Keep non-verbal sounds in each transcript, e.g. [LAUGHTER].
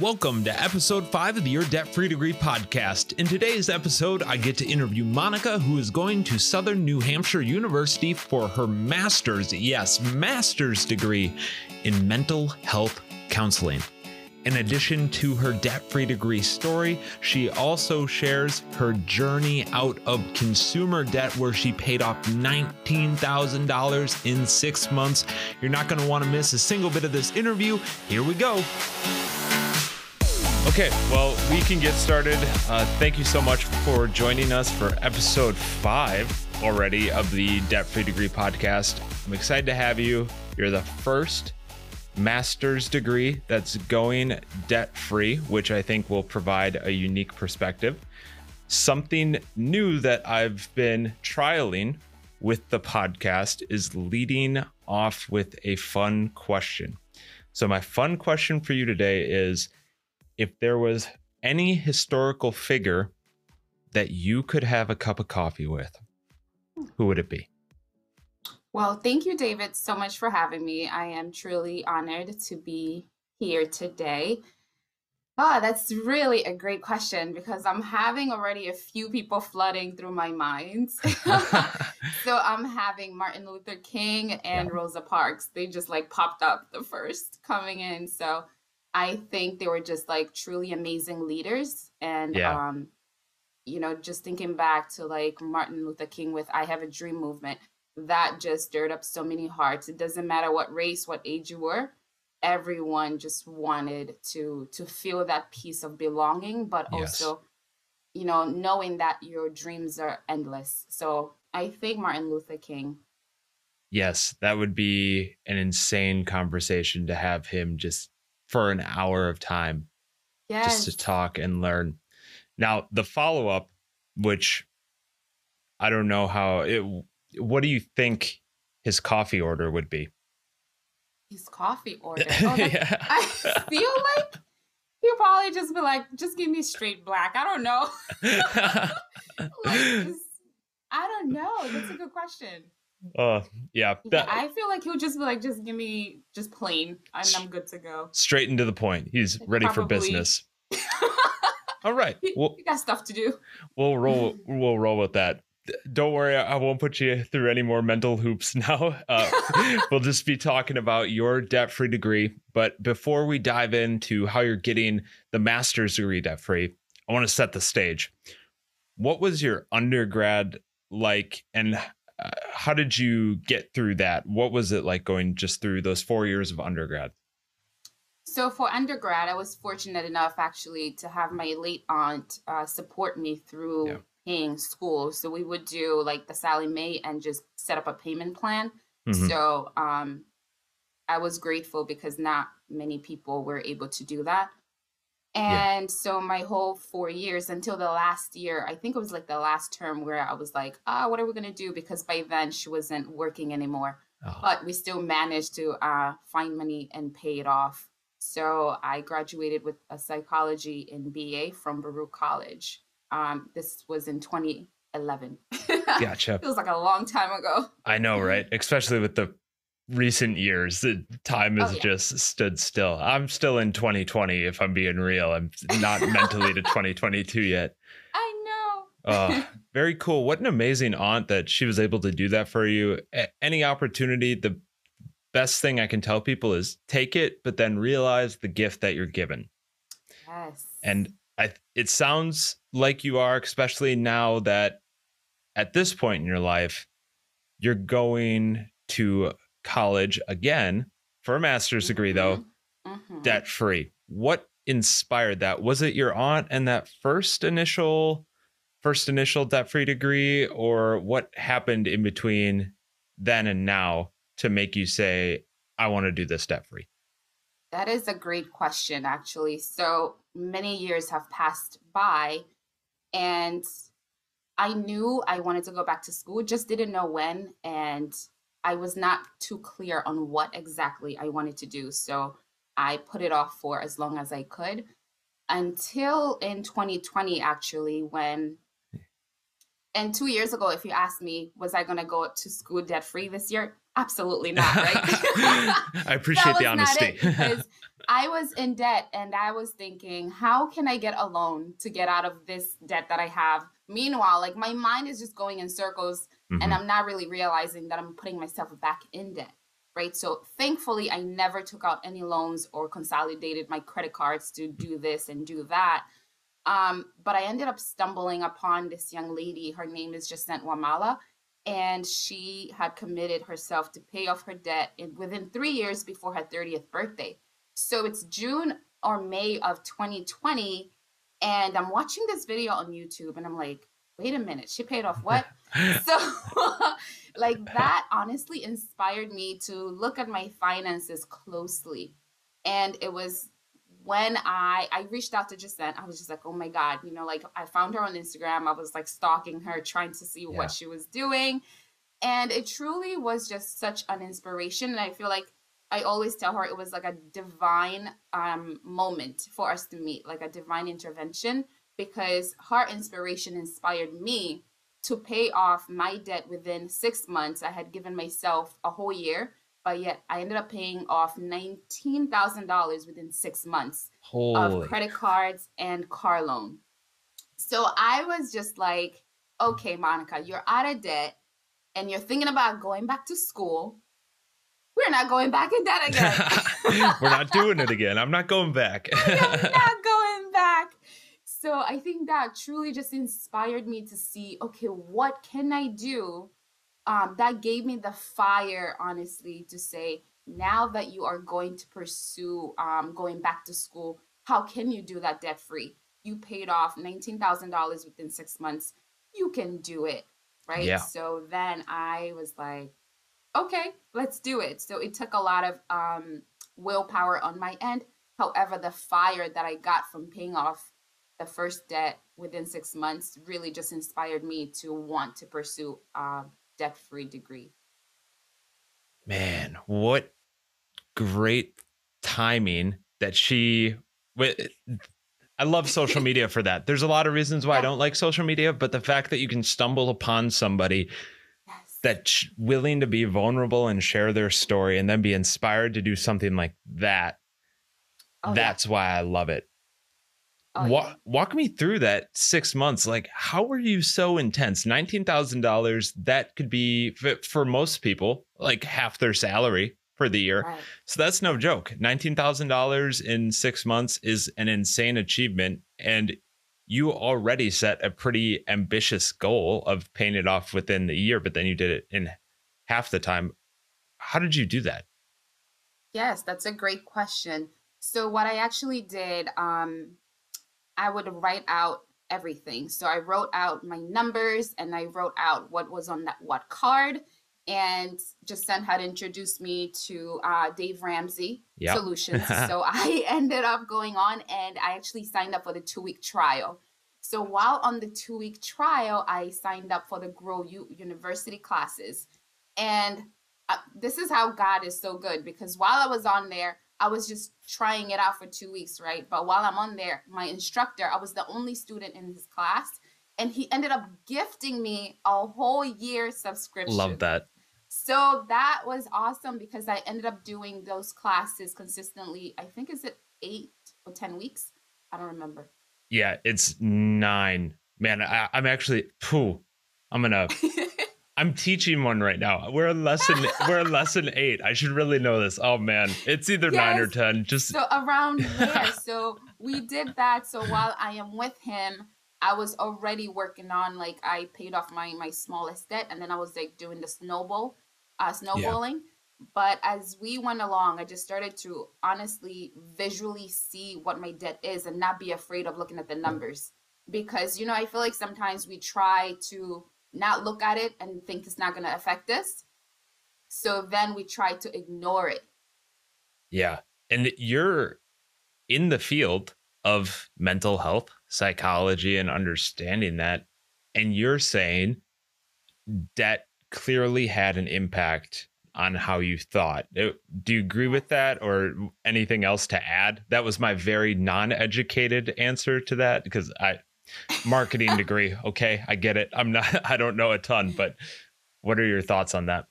Welcome to episode 5 of the Your Debt Free Degree podcast. In today's episode, I get to interview Monica, who is going to Southern New Hampshire University for her master's, yes, master's degree in mental health counseling. In addition to her debt free degree story, she also shares her journey out of consumer debt where she paid off $19,000 in six months. You're not going to want to miss a single bit of this interview. Here we go. Okay, well, we can get started. Uh, thank you so much for joining us for episode five already of the Debt Free Degree podcast. I'm excited to have you. You're the first master's degree that's going debt free, which I think will provide a unique perspective. Something new that I've been trialing with the podcast is leading off with a fun question. So, my fun question for you today is if there was any historical figure that you could have a cup of coffee with, who would it be? Well, thank you, David, so much for having me. I am truly honored to be here today. Ah, that's really a great question because I'm having already a few people flooding through my mind. [LAUGHS] [LAUGHS] so I'm having Martin Luther King and yeah. Rosa Parks. They just like popped up the first coming in. So I think they were just like truly amazing leaders. And yeah. um, you know, just thinking back to like Martin Luther King with I Have a Dream movement that just stirred up so many hearts. It doesn't matter what race, what age you were. Everyone just wanted to to feel that piece of belonging, but yes. also, you know, knowing that your dreams are endless. So I think Martin Luther King. Yes, that would be an insane conversation to have him just for an hour of time yes. just to talk and learn. Now, the follow up, which I don't know how it what do you think his coffee order would be? His coffee [LAUGHS] order. Oh, yeah. I feel like he'll probably just be like, just give me straight black. I don't know. [LAUGHS] like, [LAUGHS] just, I don't know. That's a good question. Uh, yeah. That, yeah. I feel like he'll just be like, just give me just plain, and I'm good to go. Straight into the point. He's ready Probably. for business. [LAUGHS] All right. Well, you got stuff to do. We'll roll. [LAUGHS] We'll roll with that don't worry, I won't put you through any more mental hoops [LAUGHS] now. Uh, we'll just be talking about your debt free degree. But before we dive into how you're getting the master's degree debt free, I want to set the stage. What was your undergrad like, and uh, how did you get through that? What was it like going just through those four years of undergrad? So for undergrad, I was fortunate enough actually to have my late aunt uh, support me through yeah paying school. So we would do like the Sallie Mae and just set up a payment plan. Mm-hmm. So um, I was grateful because not many people were able to do that. And yeah. so my whole four years until the last year, I think it was like the last term where I was like, ah, what are we gonna do? Because by then she wasn't working anymore. Oh. But we still managed to uh, find money and pay it off. So I graduated with a psychology in BA from Baruch College. Um, this was in 2011. [LAUGHS] Gotcha. Feels like a long time ago. I know, right? [LAUGHS] Especially with the recent years, the time has oh, yeah. just stood still. I'm still in 2020, if I'm being real. I'm not mentally to [LAUGHS] 2022 yet. I know. uh, [LAUGHS] very cool. What an amazing aunt that she was able to do that for you. Any opportunity, the best thing I can tell people is take it, but then realize the gift that you're given. Yes. And I, it sounds like you are, especially now that at this point in your life, you're going to college again for a master's degree, though, mm-hmm. mm-hmm. debt free. What inspired that? Was it your aunt and that first initial, first initial debt free degree, or what happened in between then and now to make you say, I want to do this debt free? That is a great question, actually. So many years have passed by, and I knew I wanted to go back to school, just didn't know when. And I was not too clear on what exactly I wanted to do. So I put it off for as long as I could until in 2020, actually, when And two years ago, if you asked me, was I going to go to school debt free this year? Absolutely not, right? [LAUGHS] I [LAUGHS] appreciate the honesty. [LAUGHS] I was in debt and I was thinking, how can I get a loan to get out of this debt that I have? Meanwhile, like my mind is just going in circles mm-hmm. and I'm not really realizing that I'm putting myself back in debt, right? So thankfully, I never took out any loans or consolidated my credit cards to do this and do that. Um, but I ended up stumbling upon this young lady. Her name is Jacent Wamala and she had committed herself to pay off her debt in, within three years before her 30th birthday. So it's June or May of 2020, and I'm watching this video on YouTube, and I'm like, wait a minute, she paid off what? [LAUGHS] so, [LAUGHS] like, that honestly inspired me to look at my finances closely. And it was when I I reached out to Jacent, I was just like, oh my God, you know, like I found her on Instagram. I was like stalking her, trying to see yeah. what she was doing. And it truly was just such an inspiration. And I feel like I always tell her it was like a divine um, moment for us to meet, like a divine intervention, because her inspiration inspired me to pay off my debt within six months. I had given myself a whole year but yet I ended up paying off nineteen thousand dollars within six months Holy. of credit cards and car loan. So I was just like, okay, Monica, you're out of debt and you're thinking about going back to school. We're not going back in debt [LAUGHS] again. We're not doing it [LAUGHS] again. I'm not going back. I'm not going back. So I think that truly just inspired me to see, okay, what can I do um, that gave me the fire, honestly, to say, now that you are going to pursue um, going back to school, how can you do that debt free? You paid off $19,000 within six months. You can do it. Right. Yeah. So then I was like, okay, let's do it. So it took a lot of um, willpower on my end. However, the fire that I got from paying off the first debt within six months really just inspired me to want to pursue a debt free degree. Man, what great timing that she. I love social media for that. There's a lot of reasons why yeah. I don't like social media, but the fact that you can stumble upon somebody yes. that's willing to be vulnerable and share their story and then be inspired to do something like that, oh, that's yeah. why I love it. Oh, walk, yeah. walk me through that six months. Like, how were you so intense? $19,000, that could be for most people like half their salary for the year. Right. So that's no joke. $19,000 in six months is an insane achievement. And you already set a pretty ambitious goal of paying it off within the year, but then you did it in half the time. How did you do that? Yes, that's a great question. So what I actually did, um, I would write out everything. So I wrote out my numbers and I wrote out what was on that what card. And Jacent had introduced me to uh, Dave Ramsey yep. Solutions. [LAUGHS] so I [LAUGHS] ended up going on and I actually signed up for the two week trial. So while on the two week trial, I signed up for the Grow U University classes. And uh, this is how God is so good because while I was on there, I was just trying it out for two weeks, right? But while I'm on there, my instructor, I was the only student in his class, and he ended up gifting me a whole year subscription. Love that. So that was awesome because I ended up doing those classes consistently. I think is it eight or ten weeks? I don't remember. Yeah, it's nine. Man, I, am actually. Pooh, I'm gonna. [LAUGHS] I'm teaching one right now. We're in lesson we're in lesson [LAUGHS] eight. I should really know this. Oh man, it's either yes. nine or ten. Just so around there. so we did that. So while I am with him, I was already working on like I paid off my my smallest debt, and then I was like doing the snowball, uh, snowballing. Yeah. But as we went along, I just started to honestly visually see what my debt is and not be afraid of looking at the numbers. Because you know, I feel like sometimes we try to not look at it and think it's not going to affect us. So then we try to ignore it. Yeah. And you're in the field of mental health, psychology, and understanding that. And you're saying that clearly had an impact on how you thought. Uh, do you agree with that or anything else to add? That was my very non educated answer to that because I marketing degree. Okay, I get it. I'm not. [LAUGHS] I don't know a ton, but what are your thoughts on that?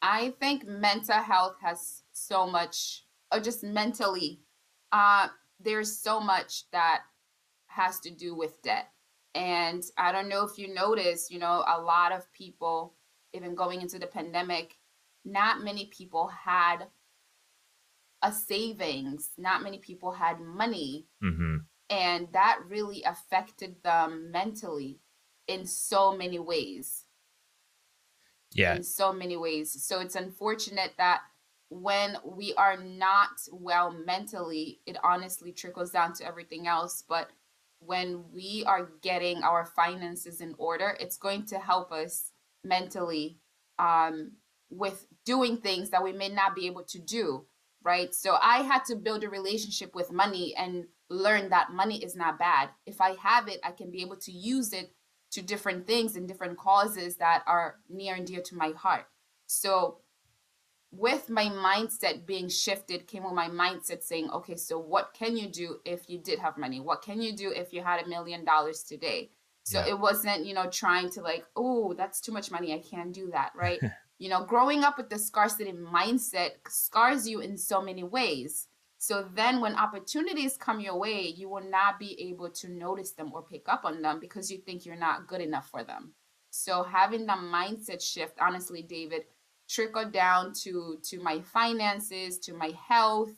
I think mental health has so much, or just mentally, uh, there's so much that has to do with debt. And I don't know if you notice, you know, a lot of people, even going into the pandemic, not many people had a savings, not many people had money. Mm-hmm. And that really affected them mentally in so many ways. Yeah. In so many ways. So it's unfortunate that when we are not well mentally, it honestly trickles down to everything else. But when we are getting our finances in order, it's going to help us mentally um, with doing things that we may not be able to do, right? So I had to build a relationship with money and learn that money is not bad. If I have it, I can be able to use it to different things and different causes that are near and dear to my heart. So with my mindset being shifted came with my mindset saying, okay, so what can you do if you did have money? What can you do if you had a million dollars today? So yeah. it wasn't, you know, trying to like, oh, that's too much money. I can't do that. Right. [LAUGHS] you know, growing up with the scarcity mindset scars you in so many ways. So then when opportunities come your way, you will not be able to notice them or pick up on them because you think you're not good enough for them. So having the mindset shift, honestly, David, trickle down to to my finances to my health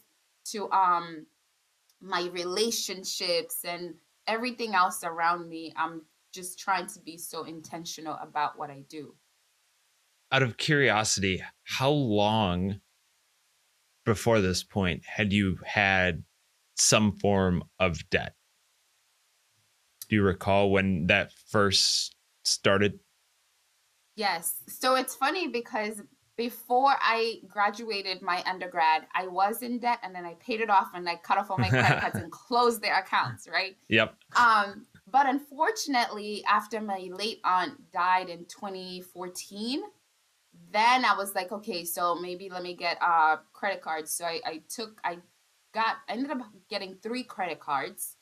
to um my relationships and everything else around me i'm just trying to be so intentional about what i do out of curiosity how long before this point had you had some form of debt do you recall when that first started yes so it's funny because before I graduated my undergrad, I was in debt and then I paid it off and I cut off all my credit cards and [LAUGHS] closed their accounts, right? Yep. Um, but unfortunately, after my late aunt died in 2014, then I was like, okay, so maybe let me get uh credit cards. So I, I took I got I ended up getting three credit cards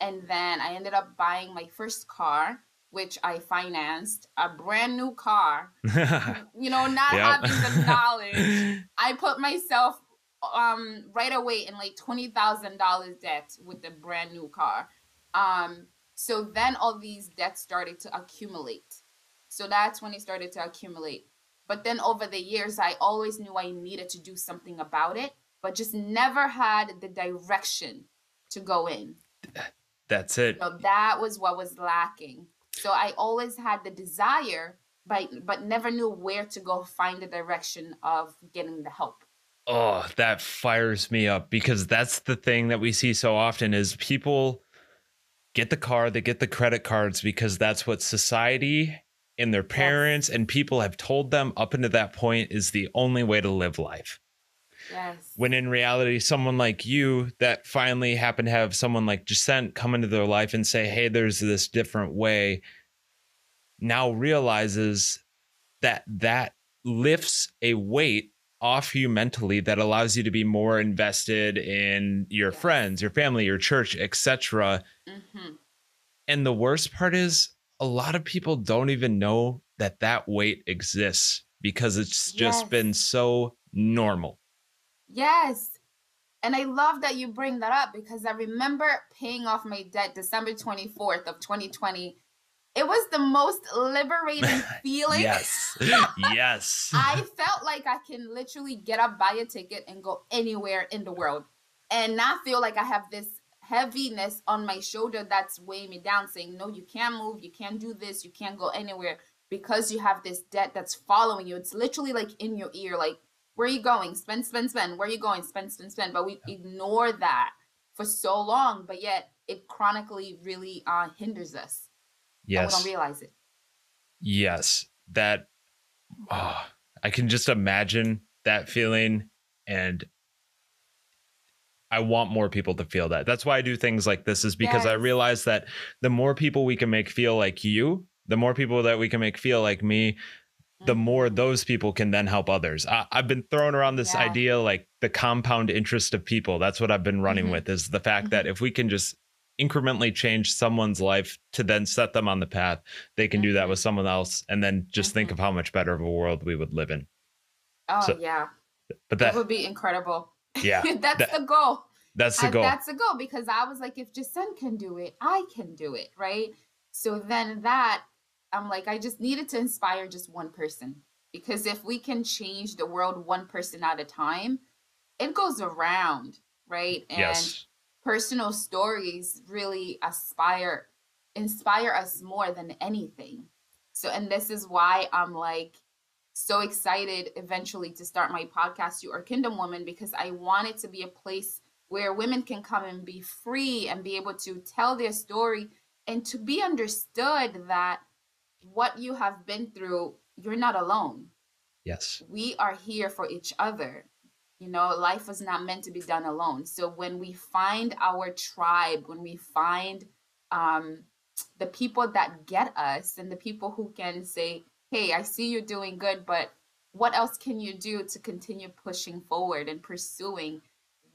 and then I ended up buying my first car which I financed, a brand new car, [LAUGHS] you know, not yep. having the knowledge. [LAUGHS] I put myself um right away in like twenty thousand dollars debt with the brand new car. Um, so then all these debts started to accumulate. So that's when it started to accumulate. But then over the years, I always knew I needed to do something about it, but just never had the direction to go in. That's it. So that was what was lacking. So I always had the desire, but but never knew where to go find the direction of getting the help. Oh, that fires me up because that's the thing that we see so often is people get the car, they get the credit cards because that's what society and their parents yes. and people have told them up until that point is the only way to live life. Yes. When in reality, someone like you that finally happened to have someone like Jacent come into their life and say, Hey, there's this different way, now realizes that that lifts a weight off you mentally that allows you to be more invested in your friends, your family, your church, etc. Mm-hmm. And the worst part is a lot of people don't even know that that weight exists because it's just yes. been so normal. Yes. And I love that you bring that up because I remember paying off my debt December 24th of 2020. It was the most liberating [LAUGHS] feeling. yes. [LAUGHS] yes. I felt like I can literally get up, buy a ticket, and go anywhere in the world and not feel like I have this heaviness on my shoulder that's weighing me down, saying, No, you can't move, you can't do this, you can't go anywhere because you have this debt that's following you. It's literally like in your ear, like, where are you going? Spend, spend, spend. Where are you going? Spend, spend, spend. But we ignore that for so long, but yet it chronically really uh, hinders us. Yes. we don't realize it. Yes. That, oh, I can just imagine that feeling. And I want more people to feel that. That's why I do things like this, is because yes. I realize that the more people we can make feel like you, the more people that we can make feel like me, the more mm-hmm. those people can then help others. I, have been throwing around this yeah. idea like the compound interest of people. That's what I've been running mm-hmm. with is the fact mm-hmm. that if we can just incrementally change someone's life to then set them on the path, they can mm-hmm. do that mm-hmm. with someone else and then just mm-hmm. think of how much better of a world we would live in. Oh so, yeah. But that, that, would be incredible. Yeah. [LAUGHS] that's that, the goal. That's the goal. that's the goal because I was like, if Jacent can do it, I can do it, right? So then that I'm like, I just needed to inspire just one person because if we can change the world one person at a time, it goes around, right? And yes. personal stories really aspire inspire us more than anything. So and this is why I'm like so excited eventually to start my podcast you are kingdom woman because I want it to be a place where women can come and be free and be able to tell their story and to be understood that what you have been through you're not alone. Yes. We are here for each other. You know, life was not meant to be done alone. So when we find our tribe, when we find um, the people that get us and the people who can say, hey, I see you're doing good, but what else can you do to continue pushing forward and pursuing?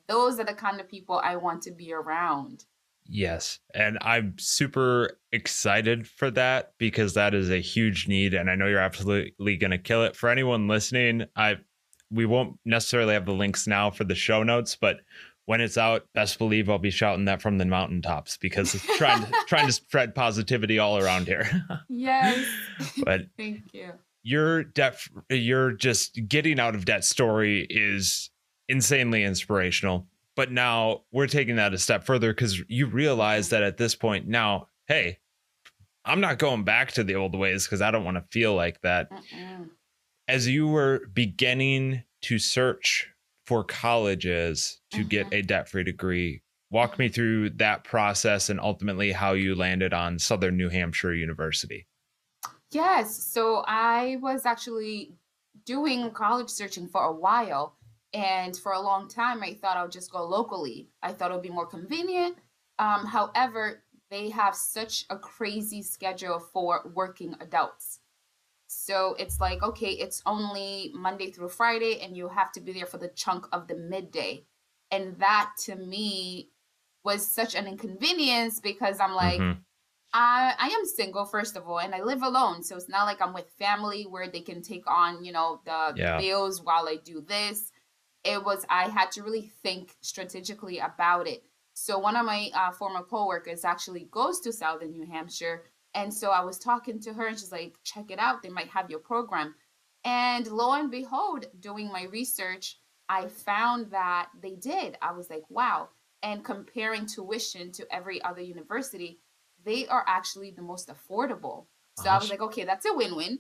Those are the kind of people I want to be around. Yes. And I'm super excited for that because that is a huge need. And I know you're absolutely going to kill it. For anyone listening, I we won't necessarily have the links now for the show notes, but when it's out, best believe I'll be shouting that from the mountaintops because it's trying to [LAUGHS] trying to spread positivity all around here. [LAUGHS] yes. but [LAUGHS] thank you. Your debt your just getting out of debt story is insanely inspirational but now we're taking that a step further because you realize that at this point now, hey, I'm not going back to the old ways because I don't want to feel like that. Uh-uh. As you were beginning to search for colleges to uh-huh. get mm-hmm. a debt free degree, walk me through that process and ultimately how you landed on Southern New Hampshire University. Yes. So I was actually doing college searching for a while. And for a long time, I thought I'll just go locally. I thought it would be more convenient. Um, however, they have such a crazy schedule for working adults. So it's like, okay, it's only Monday through Friday, and you have to be there for the chunk of the midday. And that to me was such an inconvenience because I'm like, mm-hmm. I, I am single, first of all, and I live alone. So it's not like I'm with family where they can take on, you know, the, yeah. the bills while I do this it was I had to really think strategically about it. So one of my uh, former coworkers actually goes to Southern New Hampshire, and so I was talking to her, and she's like, "Check it out. They might have your program." And lo and behold, doing my research, I found that they did. I was like, "Wow!" And comparing tuition to every other university, they are actually the most affordable. So I was like, okay, that's a win-win.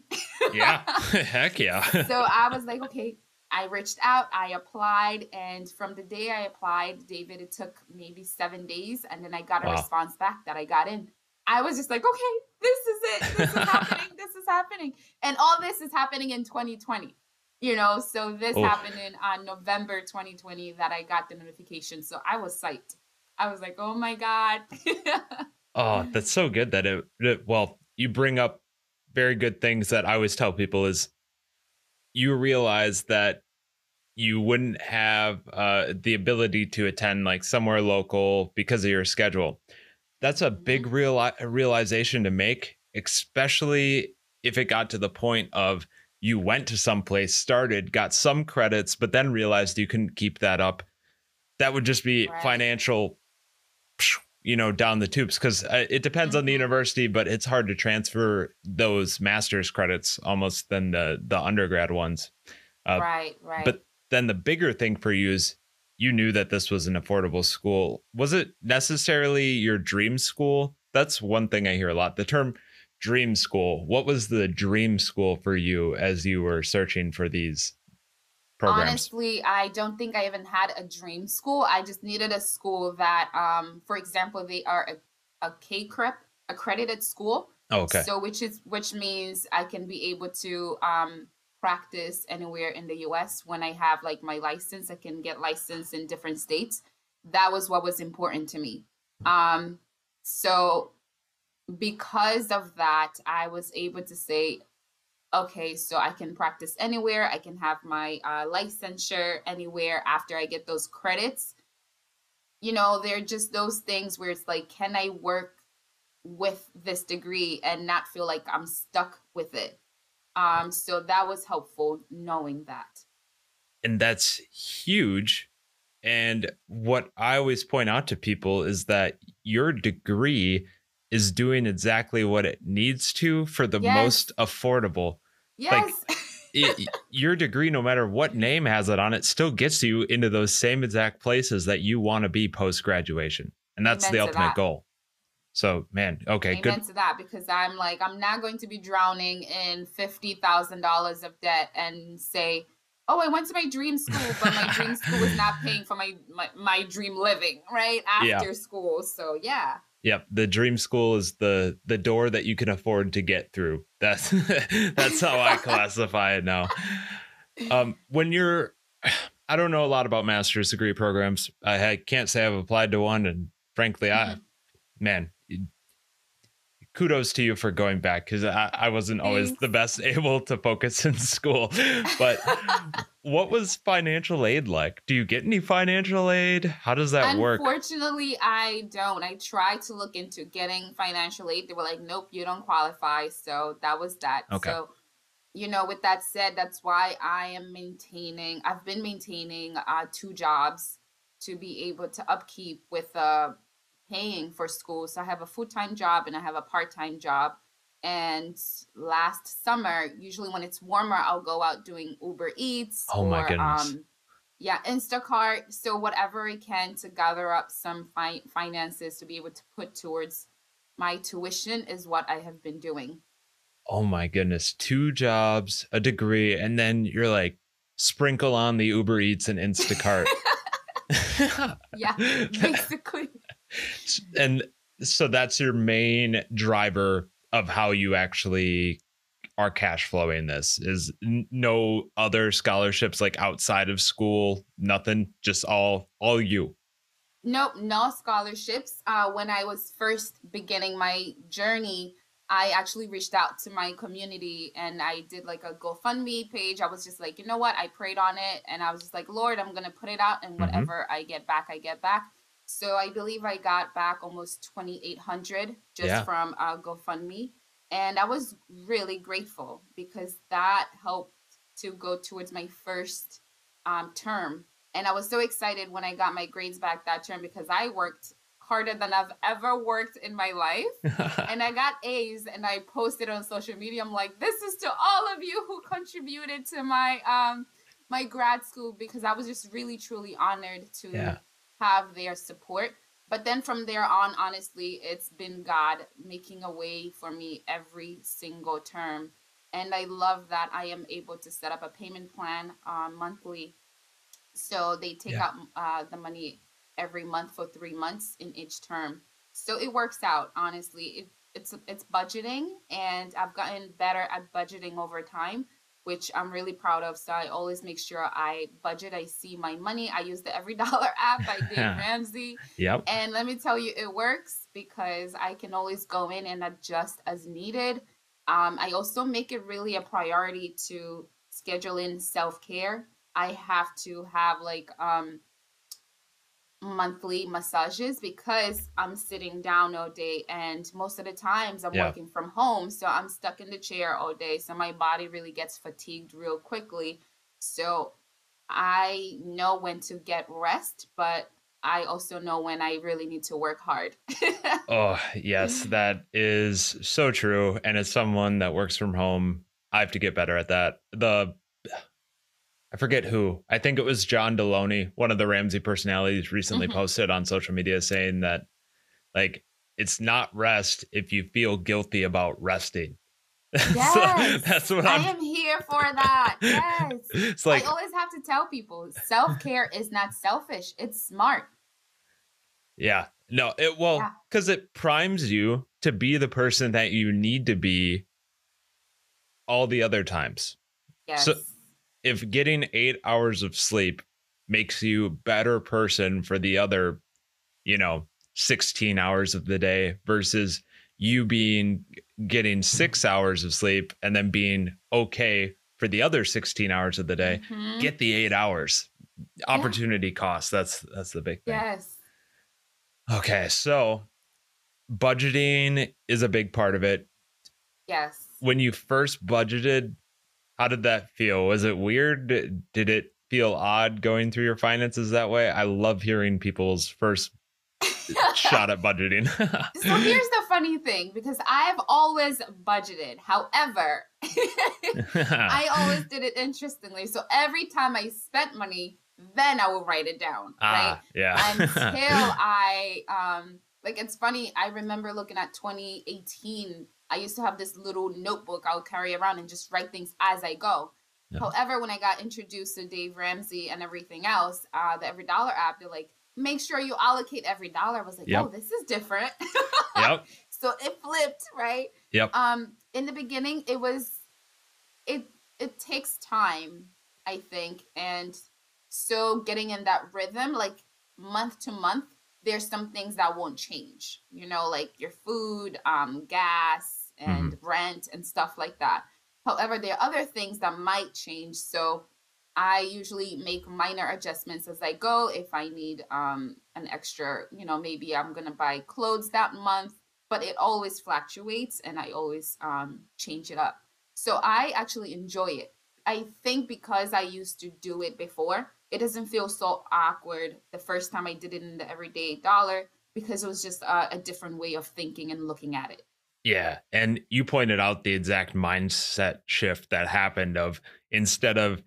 yeah, [LAUGHS] [LAUGHS] heck yeah. so I was like, okay, I reached out, I applied, and from the day I applied, David, it took maybe seven days, and then I got a wow. response back that I got in. I was just like, okay, this is it. This is happening. This is happening. And all this is happening in 2020. You know, so this Oof. happened in on November 2020 that I got the notification. So I was psyched. I was like, oh my God. [LAUGHS] oh, that's so good that it, it well, you bring up very good things that I always tell people is you realize that you wouldn't have uh, the ability to attend like somewhere local because of your schedule. That's a big mm-hmm. real realization to make, especially if it got to the point of you went to some place, started, got some credits, but then realized you couldn't keep that up. That would just be right. financial, you know, down the tubes because uh, it depends mm-hmm. on the mm-hmm. university, but it's hard to transfer those master's credits almost than the the undergrad ones. Uh, right, right. But then the bigger thing for you is you knew that this was an affordable school. Was it necessarily your dream school? That's one thing I hear a lot. The term dream school. What was the dream school for you as you were searching for these programs? Honestly, I don't think I even had a dream school. I just needed a school that, um, for example, they are a, a CACREP accredited school. Oh, okay. So which is which means I can be able to um, practice anywhere in the US. When I have like my license, I can get licensed in different states. That was what was important to me. Um, so because of that, I was able to say, okay, so I can practice anywhere. I can have my uh, licensure anywhere after I get those credits. you know, they're just those things where it's like, can I work with this degree and not feel like I'm stuck with it? Um, so that was helpful knowing that. And that's huge. And what I always point out to people is that your degree is doing exactly what it needs to for the yes. most affordable. Yes. [LAUGHS] Like it, your degree, no matter what name has it on it, still gets you into those same exact places that you want to be post graduation. And that's Amen the ultimate that. goal. So, man, okay, Amen good. to that because I'm like, I'm not going to be drowning in $50,000 of debt and say, oh, I went to my dream school, but my dream [LAUGHS] school is not paying for my, my, my dream living, right? After yeah. school. So, yeah. Yep, the dream school is the the door that you can afford to get through. That's [LAUGHS] that's how I classify it now. Um, when you're, [SIGHS] I don't know a lot about master's degree programs. I, I can't say I've applied to one, and frankly, mm-hmm. I, man, kudos to you for going back because I, I wasn't Thanks. always the best [LAUGHS] able to focus in school. But what was financial aid like? Do you get any financial aid? How does that work? Unfortunately, I don't. I tried to look into getting financial aid. They were like, nope, you don't qualify. So that was that. Okay. So, you know, with that said, that's why I am maintaining, I've been maintaining uh, two jobs to be able to upkeep with uh, paying for school. So I have a full time job and I have a part time job. And last summer, usually when it's warmer, I'll go out doing Uber Eats. Oh or, my goodness. Um, yeah, Instacart. So whatever I can to gather up some fi- finances to be able to put towards my tuition is what I have been doing. Oh my goodness. Two jobs, a degree, and then you're like, sprinkle on the Uber Eats and Instacart. [LAUGHS] [LAUGHS] yeah, basically. And so that's your main driver of how you actually are cash flowing this is no other scholarships like outside of school nothing just all all you nope no scholarships uh when i was first beginning my journey i actually reached out to my community and i did like a gofundme page i was just like you know what i prayed on it and i was just like lord i'm gonna put it out and mm-hmm. whatever mm-hmm. i get back i get back so I believe I got back almost 2,800 just yeah. from uh, GoFundMe. And I was really grateful because that helped to go towards my first um, term. And I was so excited when I got my grades back that term because I worked harder than I've ever worked in my life. [LAUGHS] and I got A's and I posted on social media. I'm like, this is to all of you who contributed to my um my grad school because I was just really truly honored to yeah have their support. But then from there on, honestly, it's been God making a way for me every single term. And I love that I am able to set up a payment plan uh, monthly. So they take yeah. out uh, the money every month for three months in each term. So it works out, honestly. It, it's it's budgeting, and I've gotten better at budgeting over time which I'm really proud of. So I always make sure I budget. I see my money. I use the Every [LAUGHS] Dollar app by Dave [LAUGHS] Ramsey. Yep. And let me tell you, it works because I can always go in and adjust as needed. Um, I also make it really a priority to schedule in self care. I have to have like um, monthly massages because I'm sitting down all day and most of the times I'm yeah. working from home so I'm stuck in the chair all day so my body really gets fatigued real quickly so I know when to get rest but I also know when I really need to work hard. [LAUGHS] oh, yes, that is so true and as someone that works from home I have to get better at that. The I forget who. I think it was John Deloney, one of the Ramsey personalities, recently mm-hmm. posted on social media saying that, like, it's not rest if you feel guilty about resting. [LAUGHS] Yes, so that's what I'm, I am here for. That [LAUGHS] yes, it's like I always have to tell people self care is not selfish; it's smart. Yeah, no, it well because yeah. it primes you to be the person that you need to be all the other times. Yes. So if getting eight hours of sleep makes you a better person for the other, you know, 16 hours of the day versus you being getting six hours of sleep and then being okay for the other 16 hours of the day, mm-hmm. get the eight hours. Opportunity yeah. cost. That's that's the big thing. Yes. Okay, so budgeting is a big part of it. Yes. When you first budgeted, how did that feel? Was it weird? Did it feel odd going through your finances that way? I love hearing people's first shot at budgeting. [LAUGHS] so here's the funny thing because I've always budgeted. However, [LAUGHS] I always did it interestingly. So every time I spent money, then I will write it down, right? Ah, yeah. [LAUGHS] Until I um like it's funny, I remember looking at 2018. I used to have this little notebook I would carry around and just write things as I go. Yeah. However, when I got introduced to Dave Ramsey and everything else, uh, the Every Dollar app, they're like, make sure you allocate every dollar. I was like, yep. oh, this is different. yep. [LAUGHS] So it flipped, right? Yep. Um, in the beginning, it was, it it takes time, I think, and so getting in that rhythm, like month to month, there's some things that won't change. You know, like your food, um, gas, and mm-hmm. rent and stuff like that. However, there are other things that might change. So I usually make minor adjustments as I go. If I need um, an extra, you know, maybe I'm going to buy clothes that month, but it always fluctuates and I always um, change it up. So I actually enjoy it. I think because I used to do it before, it doesn't feel so awkward the first time I did it in the everyday dollar because it was just a, a different way of thinking and looking at it. Yeah. And you pointed out the exact mindset shift that happened of instead of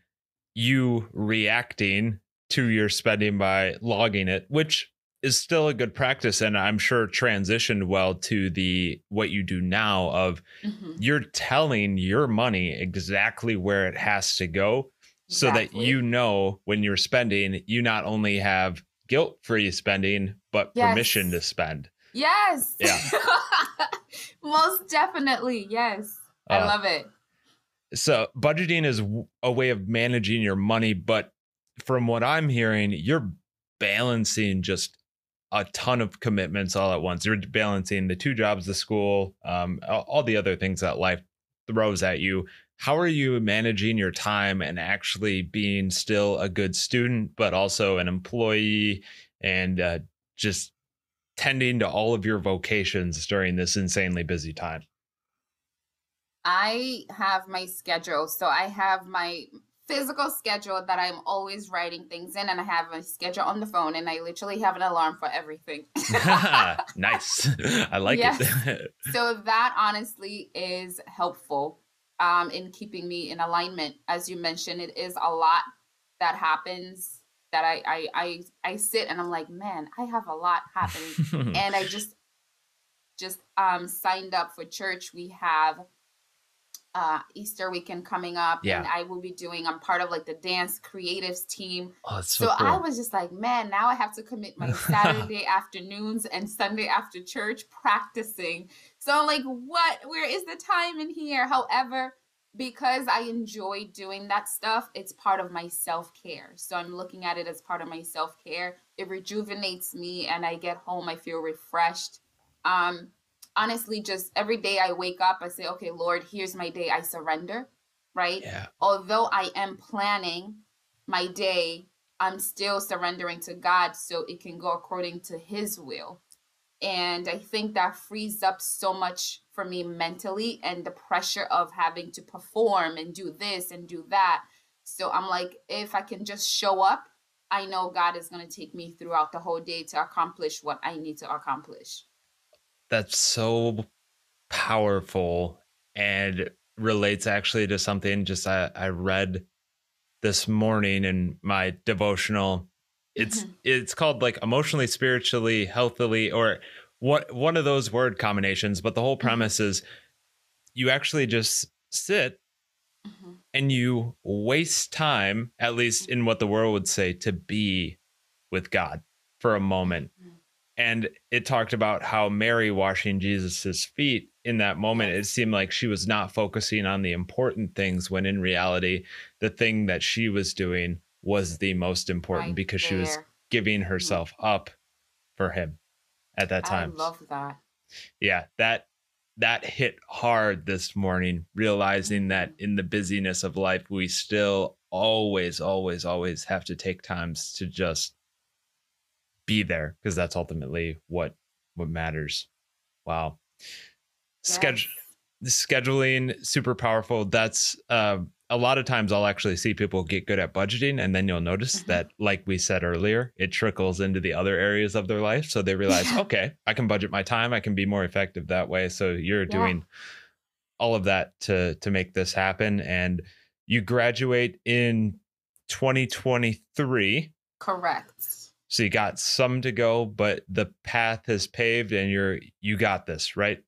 you reacting to your spending by logging it, which is still a good practice and I'm sure transitioned well to the what you do now of mm-hmm. you're telling your money exactly where it has to go so that you know when you're spending you not only have guilt free spending but yes. permission to spend. Yes. Yeah. [LAUGHS] Most definitely. Yes. I uh, love it. So budgeting is a way of managing your money, but from what I'm hearing, you're balancing just a ton of commitments all at once. You're balancing the two jobs, the school, um, all the other things that life throws at you. How are you managing your time and actually being still a good student, but also an employee and uh, just tending to all of your vocations during this insanely busy time? I have my schedule. So I have my physical schedule that I'm always writing things in, and I have a schedule on the phone, and I literally have an alarm for everything. [LAUGHS] [LAUGHS] nice. I like yes. it. [LAUGHS] so that honestly is helpful um, in keeping me in alignment. As you mentioned, it is a lot that happens that I I I, I sit and I'm like, man, I have a lot happening, [LAUGHS] and I just just um signed up for church. We have uh, Easter weekend coming up, yeah. and I will be doing. I'm part of like the dance creatives team. Oh, so, so cool. I was just like, man, now I have to commit my [LAUGHS] Saturday afternoons and Sunday after church practicing. So I'm like, what? Where is the time in here? However, because I enjoy doing that stuff, it's part of my self care. So I'm looking at it as part of my self care. It rejuvenates me, and I get home, I feel refreshed. Um, honestly just every day I wake up, I say, okay, Lord, here's my day. I surrender, right? Yeah. Although I am planning my day, I'm still surrendering to God so it can go according to His will. And I think that frees up so much for me mentally and the pressure of having to perform and do this and do that. So I'm like, if I can just show up, I know God is going to take me throughout the whole day to accomplish what I need to accomplish that's so powerful and relates actually to something just I, I read this morning in my devotional. It's mm-hmm. it's called like emotionally, spiritually, healthily, or what one of those word combinations. But the whole mm-hmm. premise is you actually just sit mm-hmm. and you waste time, at least in what the world would say, to be with God for a moment. Mm-hmm and it talked about how Mary washing Jesus's feet in that moment it seemed like she was not focusing on the important things when in reality the thing that she was doing was the most important right because there. she was giving mm-hmm. herself up for him at that time. I love that. Yeah, that that hit hard this morning realizing mm-hmm. that in the busyness of life we still always always always have to take times to just be there because that's ultimately what what matters. Wow. Yes. Schedule scheduling super powerful. That's uh, a lot of times I'll actually see people get good at budgeting, and then you'll notice Mhm. that, like we said earlier, it trickles into the other areas of their life. So they realize, Yeah. okay, I can budget my time. I can be more effective that way. So you're Yeah. doing all of that to to make this happen, and you graduate in 2023. Correct. So you got some to go, but the path is paved, and you're you got this right.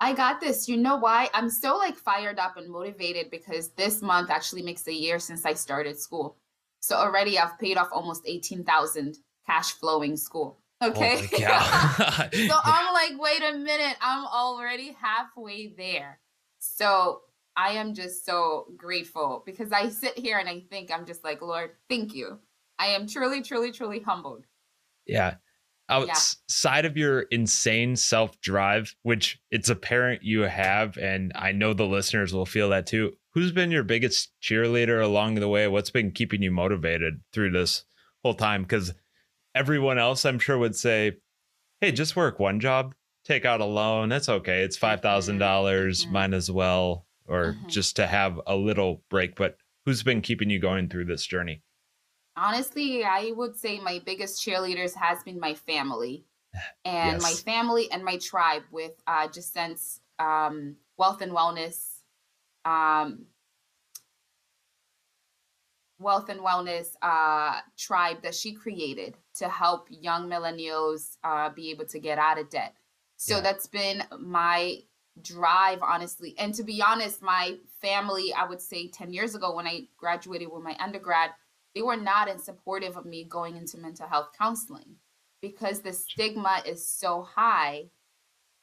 I got this. You know why? I'm so like fired up and motivated because this month actually makes a year since I started school. So already I've paid off almost 18,000 cash flowing school. Okay. Oh Cow. [LAUGHS] so [LAUGHS] I'm like, wait a minute, I'm already halfway there. So I am just so grateful because I sit here and I think I'm just like, Lord, thank you. I am truly, truly, truly humbled. Yeah. Outside of your insane self drive, which it's apparent you have, and I know the listeners will feel that too. Who's been your biggest cheerleader along the way? What's been keeping you motivated through this whole time? Because everyone else, I'm sure, would say, hey, just work one job, take out a loan. That's okay. It's $5,000. dollars Mhm. Might as well, or Mhm. just to have a little break. But who's been keeping you going through this journey? Honestly, I would say my biggest cheerleaders has been my family [SIGHS] and my family and my tribe with uh Jacent's um wealth and wellness um wealth and wellness uh tribe that she created to help young millennials uh be able to get out of debt. So Yeah. that's been my drive honestly. And to be honest, my family, I would say 10 years ago when I graduated with my undergrad, they were not in supportive of me going into mental health counseling because the stigma is so high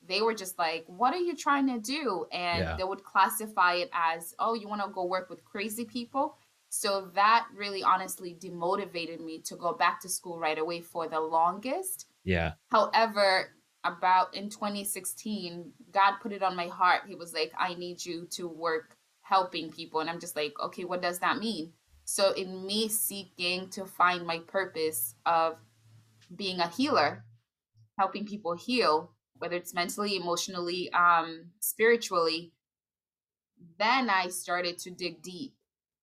they were just like what are you trying to do and Yeah. they would classify it as oh you want to go work with crazy people so that really honestly demotivated me to go back to school right away for the longest Yeah. However, about in 2016, God put it on my heart. He was like, I need you to work helping people. And I'm just like, okay, what does that mean? So, in me seeking to find my purpose of being a healer, helping people heal, whether it's mentally, emotionally, um, spiritually, then I started to dig deep.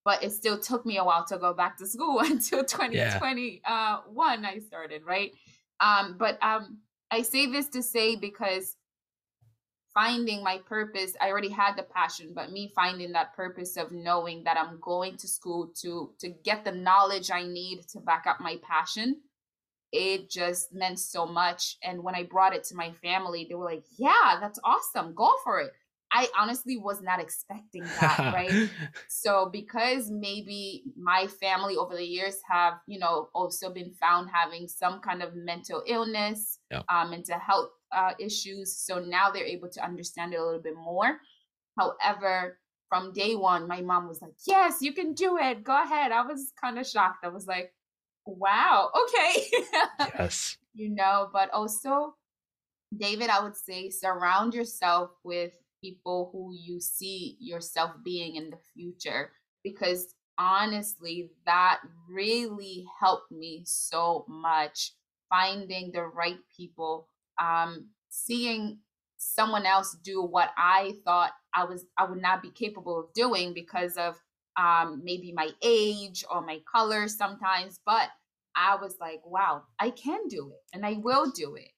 But it still took me a while to go back to school [LAUGHS] until 2021 uh, I started, right? Um, but um, I say this to say because finding my purpose, I already had the passion, but me finding that purpose of knowing that I'm going to school to to get the knowledge I need to back up my passion, it just meant so much. And when I brought it to my family, they were like, "Yeah, that's awesome. Go for it." I honestly was not expecting that, [LAUGHS] right? So because maybe my family over the years have, you know, also been found having some kind of mental illness, Yeah. um, mental health uh, issues. So now they're able to understand it a little bit more. However, from day one, my mom was like, "Yes, you can do it. Go ahead." I was kind of shocked. I was like, "Wow, okay." yes. [LAUGHS] you know, but also, David, I would say surround yourself with people who you see yourself being in the future because honestly, that really helped me so much finding the right people, um, seeing someone else do what I thought I was I would not be capable of doing because of um, maybe my age or my color sometimes, but I was like, wow, I can do it and I will do it.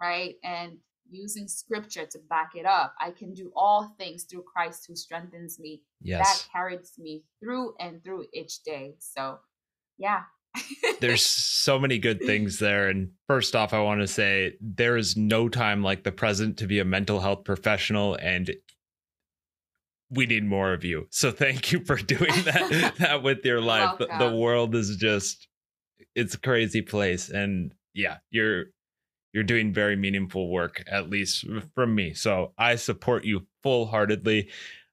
Right. And using scripture to back it up, I can do all things through Christ who strengthens me. Yes. That carries me through and through each day. So, yeah. There's so many good things there. And first off, I want to say there is no time like the present to be a mental health professional. And we need more of you. So thank you for doing [LAUGHS] that, that with your life. The, the world is just, it's a crazy place. And yeah, you're, you're doing very meaningful work, at least uh, from me. So I support you full heartedly.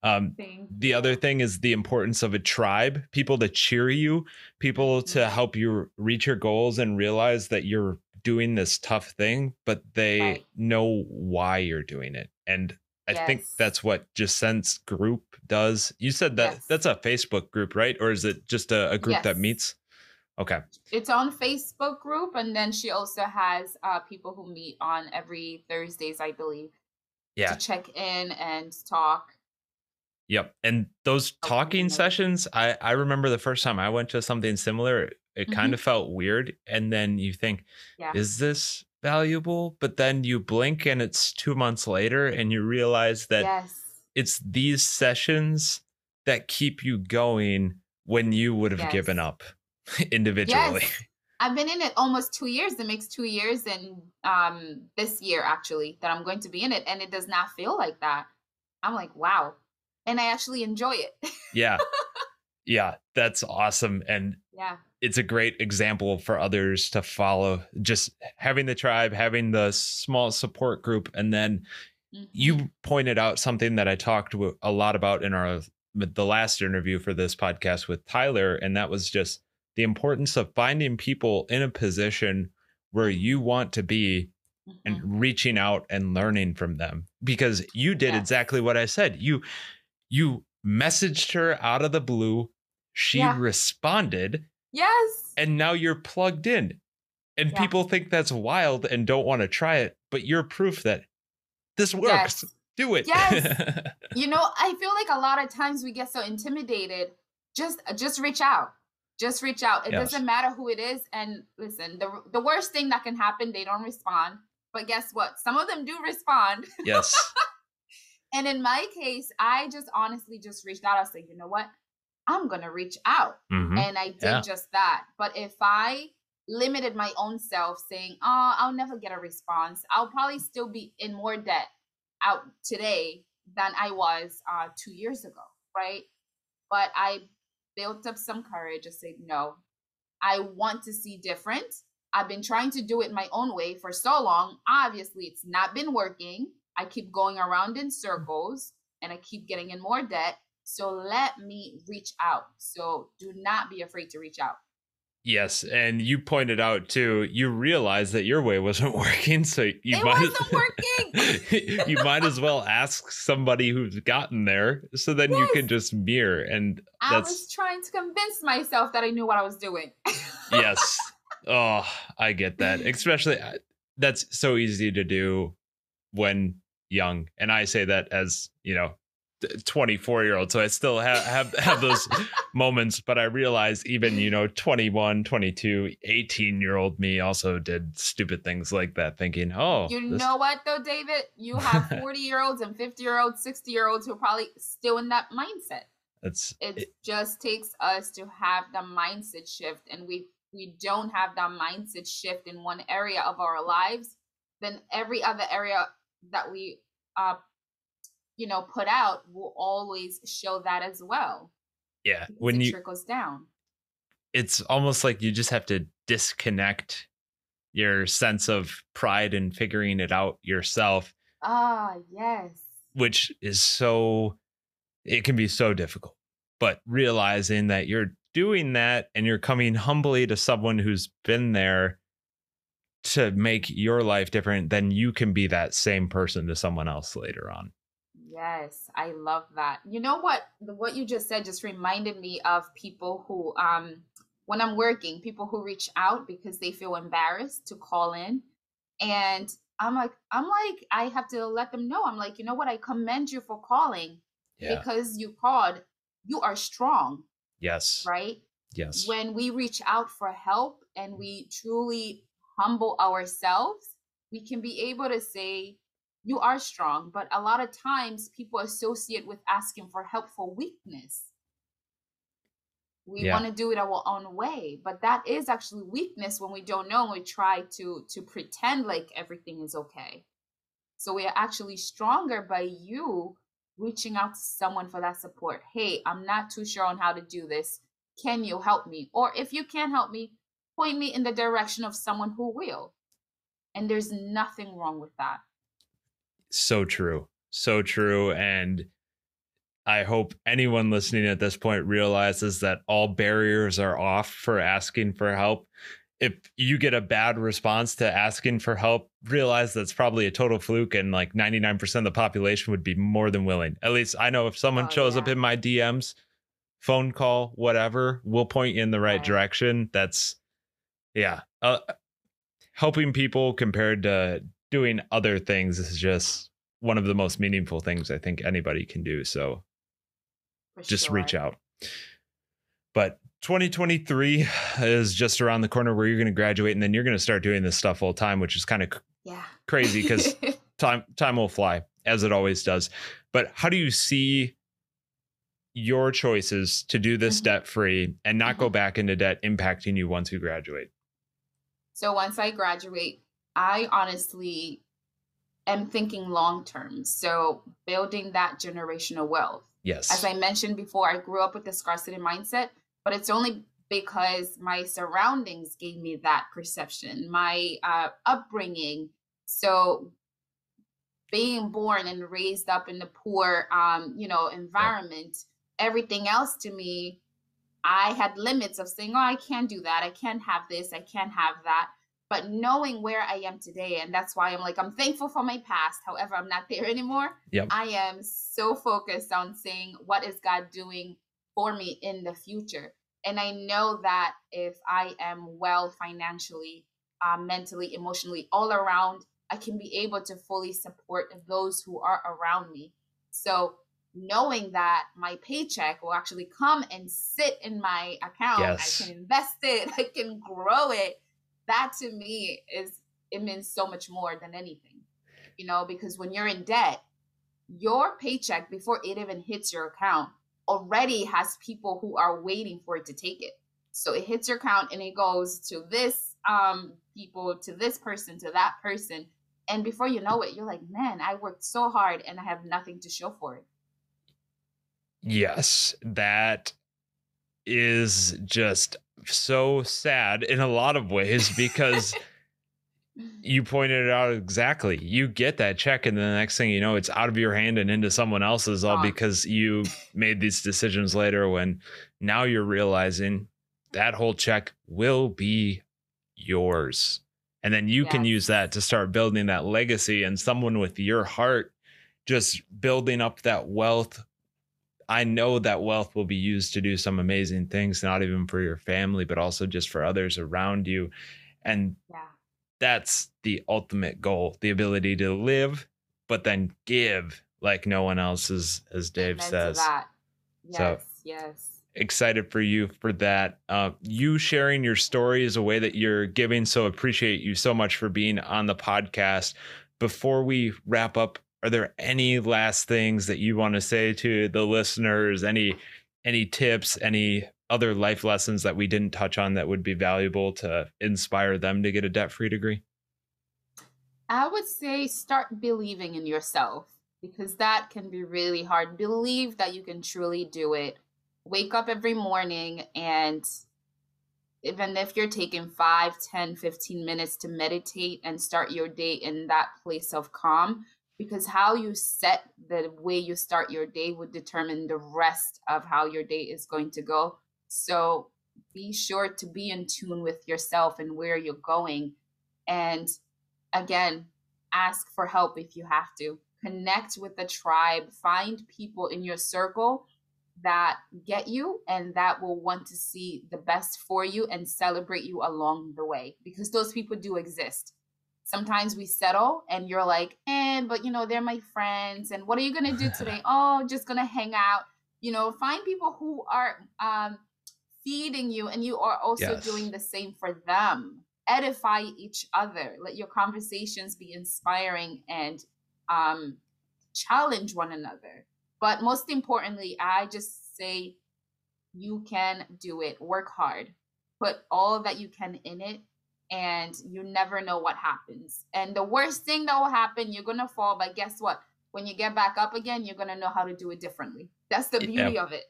Um, the other thing is the importance of a tribe, people to cheer you, people to Mhm. help you reach your goals and realize that you're doing this tough thing, but they Right. know why you're doing it. And I think that's what Jacent's group does. You said that Yes. that's a Facebook group, right? Or is it just a, a group that meets? Okay. It's on Facebook group, and then she also has uh, people who meet on every Thursdays, I believe. Yeah. To check in and talk. Yep. And those Oh, talking sessions, I, I remember the first time I went to something similar, it Mhm. kind of felt weird. And then you think, Yeah. is this valuable? But then you blink and it's two months later and you realize that yes. it's these sessions that keep you going when you would have given up [LAUGHS] individually. Yes. I've been in it almost two years. It makes two years and um this year actually that I'm going to be in it, and it does not feel like that. I'm like, wow, and I actually enjoy it. [LAUGHS] Yeah. yeah. That's awesome. And yeah, it's a great example for others to follow. Just having the tribe, having the small support group, and then Mhm. you pointed out something that I talked a lot about in our the last interview for this podcast with Tyler, and that was just the importance of finding people in a position where you want to be and reaching out and learning from them because you did Yes. exactly what I said. You you messaged her out of the blue, she Yeah. responded, yes, and now you're plugged in. And Yeah. people think that's wild and don't want to try it, but you're proof that this works. Yes. Do it. Yes. [LAUGHS] you know, I feel like a lot of times we get so intimidated. Just just reach out. Just reach out. It Yes. doesn't matter who it is. And listen, the the worst thing that can happen, they don't respond. But guess what? Some of them do respond. yes. [LAUGHS] And in my case, I just honestly just reached out. I was like, you know what? I'm gonna reach out. Mhm. And I did Yeah. just that. But if I limited my own self saying, oh, I'll never get a response, I'll probably still be in more debt out today than I was uh, two years ago, right? But I built up some courage. I said, no, I want to see different. I've been trying to do it my own way for so long. Obviously, it's not been working. I keep going around in circles and I keep getting in more debt. So let me reach out. So do not be afraid to reach out. Yes. And you pointed out too, you realized that your way wasn't [LAUGHS] working. So you it might wasn't working. [LAUGHS] you might as well ask somebody who's gotten there so then you can just mirror and I was trying to convince myself that I knew what I was doing. [LAUGHS] yes oh i get that especially uh, that's so easy to do when young and i say that as you know 24 year old so i still have have, have those [LAUGHS] moments but i realize even you know 21 22 18 year old me also did stupid things like that thinking oh you this- know what though, David? You have [LAUGHS] 40 year olds and 50 year olds, 60 year olds who are probably still in that mindset. that's It just takes us to have the mindset shift and we we don't have that mindset shift in one area of our lives, then every other area that we uh you know put out will always show that as well. yeah when it you trickles down. it's almost like you just have to disconnect your sense of pride in figuring it out yourself Ah, yes. which is so it can be so difficult but realizing that you're doing that and you're coming humbly to someone who's been there to make your life different then you can be that same person to someone else later on Yes, I love that. You know what? What you just said just reminded me of people who, um, when I'm working, people who reach out because they feel embarrassed to call in, and I'm like, I'm like, I have to let them know. I'm like, you know what? I commend you for calling yeah because you called. You are strong, yes right? yes When we reach out for help and we truly humble ourselves, we can be able to say, You are strong. But a lot of times people associate with asking for help for weakness. We Yeah. want to do it our own way, but that is actually weakness when we don't know and we try to to pretend like everything is okay. So we are actually stronger by you reaching out to someone for that support. Hey, I'm not too sure on how to do this. Can you help me? Or if you can't help me, point me in the direction of someone who will. And there's nothing wrong with that. so true so true and i hope anyone listening at this point realizes that all barriers are off for asking for help if you get a bad response to asking for help realize that's probably a total fluke and like 99% of the population would be more than willing at least i know if someone Oh, shows up in my dms phone call, whatever, we'll point you in the right Right. direction. That's, yeah. Uh, helping people compared to doing other things is just one of the most meaningful things I think anybody can do. So For just reach out. But 2023 is just around the corner where you're going to graduate and then you're going to start doing this stuff full time, which is kind of Yeah. crazy because [LAUGHS] time time will fly as it always does. But how do you see your choices to do this Mhm. debt free and not go Mhm. back into debt impacting you once you graduate? So once I graduate, I honestly am thinking long term. So building that generational wealth. Yes. As I mentioned before, I grew up with the scarcity mindset, but it's only because my surroundings gave me that perception, my uh, upbringing. So being born and raised up in the poor, um, you know, environment, everything else to me, I had limits of saying, "Oh, I can't do that. I can't have this. I can't have that." But knowing where I am today, and that's why I'm like, I'm thankful for my past. However, I'm not there [LAUGHS] anymore. Yep. I am so focused on saying, what is God doing for me in the future? And I know that if I am well financially, uh, mentally, emotionally, all around, I can be able to fully support those who are around me. So, knowing that my paycheck will actually come and sit in my account, Yes. I can invest it, [LAUGHS] I can grow it. That to me is, it means so much more than anything, you know, because when you're in debt, your paycheck before it even hits your account already has people who are waiting for it to take it. So it hits your account and it goes to this um people, to this person, to that person. And before you know it, you're like, man, I worked so hard and I have nothing to show for it. Yes, that is just so sad in a lot of ways because [LAUGHS] you pointed it out exactly. You get that check, and the next thing you know, it's out of your hand and into someone else's, all because you made these decisions later when now you're realizing that whole check will be yours. And then you can use that to start building that legacy and someone with your heart just building up that wealth. I know that wealth will be used to do some amazing things, not even for your family, but also just for others around you. And Yeah. that's the ultimate goal the ability to live, but then give like no one else is, as Dave says. Yes, So- yes. Excited for you for that. Uh, you sharing your story is a way that you're giving. So appreciate you so much for being on the podcast. Before we wrap up, are there any last things that you want to say to the listeners? Any any tips, any other life lessons that we didn't touch on that would be valuable to inspire them to get a debt-free degree? I would say start believing in yourself because that can be really hard. Believe that you can truly do it. Wake up every morning and even if you're taking 5, 10, 15 minutes to meditate and start your day in that place of calm, because how you set the way you start your day would determine the rest of how your day is going to go. So be sure to be in tune with yourself and where you're going. And again, ask for help if you have to. Connect with the tribe, find people in your circle that get you and that will want to see the best for you and celebrate you along the way because those people do exist. Sometimes we settle and you're like, eh, but you know, they're my friends. And what are you to do [LAUGHS] today? oh, just to hang out. You know, find people who are um, feeding you and you are also Yes. doing the same for them. Edify each other. Let your conversations be inspiring and um, challenge one another. But most importantly, I just say you can do it. Work hard. Put all that you can in it, and you never know what happens. And the worst thing that will happen, you're to fall. But guess what? When you get back up again, you're to know how to do it differently. That's the Yeah. beauty of it.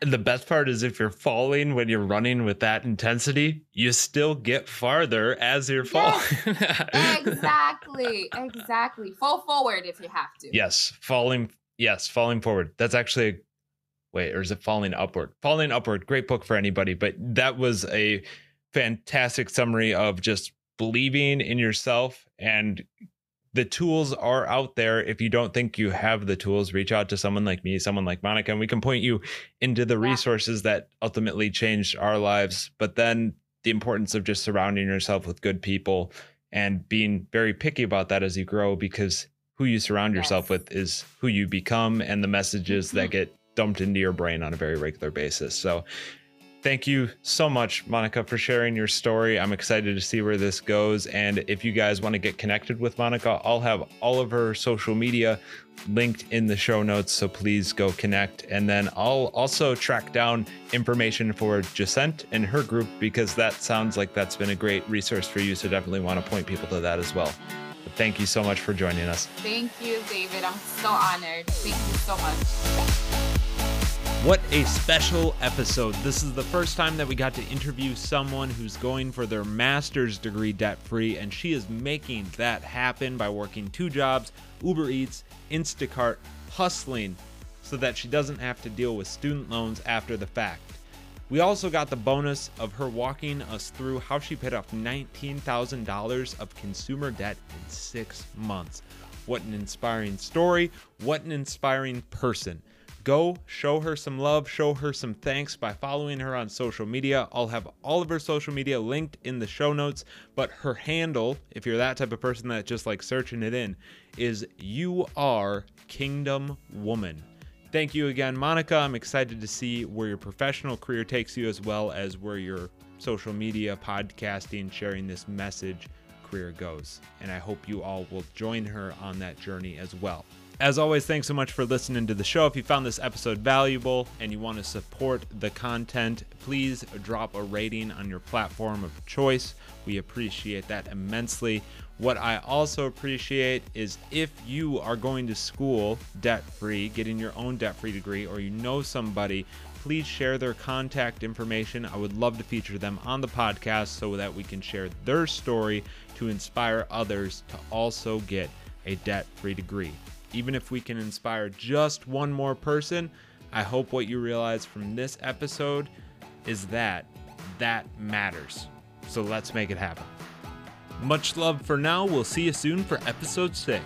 And [LAUGHS] the best part is if you're falling when you're running with that intensity, you still get farther as you're Yes. falling. [LAUGHS] exactly. Exactly. Fall forward if you have to. Yes, falling. Yes, falling forward. That's actually. A, wait, or is it falling upward? Falling upward. Great book for anybody. But that was a fantastic summary of just believing in yourself and the tools are out there. If you don't think you have the tools, reach out to someone like me, someone like Monica, and we can point you into the resources that ultimately changed our lives. But then the importance of just surrounding yourself with good people and being very picky about that as you grow because who you surround yourself with is who you become and the messages that mm-hmm. get dumped into your brain on a very regular basis. So thank you so much, Monica, for sharing your story. I'm excited to see where this goes. And if you guys want to get connected with Monica, I'll have all of her social media linked in the show notes. So please go connect. And then I'll also track down information for Jacent and her group because that sounds like that's been a great resource for you. So definitely want to point people to that as well. But thank you so much for joining us. Thank you, David. I'm so honored. Thank you so much. What a special episode. This is the first time that we got to interview someone who's going for their master's degree debt free, and she is making that happen by working two jobs Uber Eats, Instacart, hustling so that she doesn't have to deal with student loans after the fact. We also got the bonus of her walking us through how she paid off $19,000 of consumer debt in six months. What an inspiring story! What an inspiring person! Go show her some love, show her some thanks by following her on social media. I'll have all of her social media linked in the show notes, but her handle, if you're that type of person that just like searching it in, is you are Kingdom Woman. Thank you again, Monica. I'm excited to see where your professional career takes you as well as where your social media, podcasting, sharing this message career goes. And I hope you all will join her on that journey as well. As always, thanks so much for listening to the show. If you found this episode valuable and you want to support the content, please drop a rating on your platform of choice. We appreciate that immensely. What I also appreciate is if you are going to school debt free, getting your own debt free degree, or you know somebody, please share their contact information. I would love to feature them on the podcast so that we can share their story to inspire others to also get a debt free degree even if we can inspire just one more person, I hope what you realize from this episode is that that matters. So let's make it happen. Much love for now. We'll see you soon for episode six.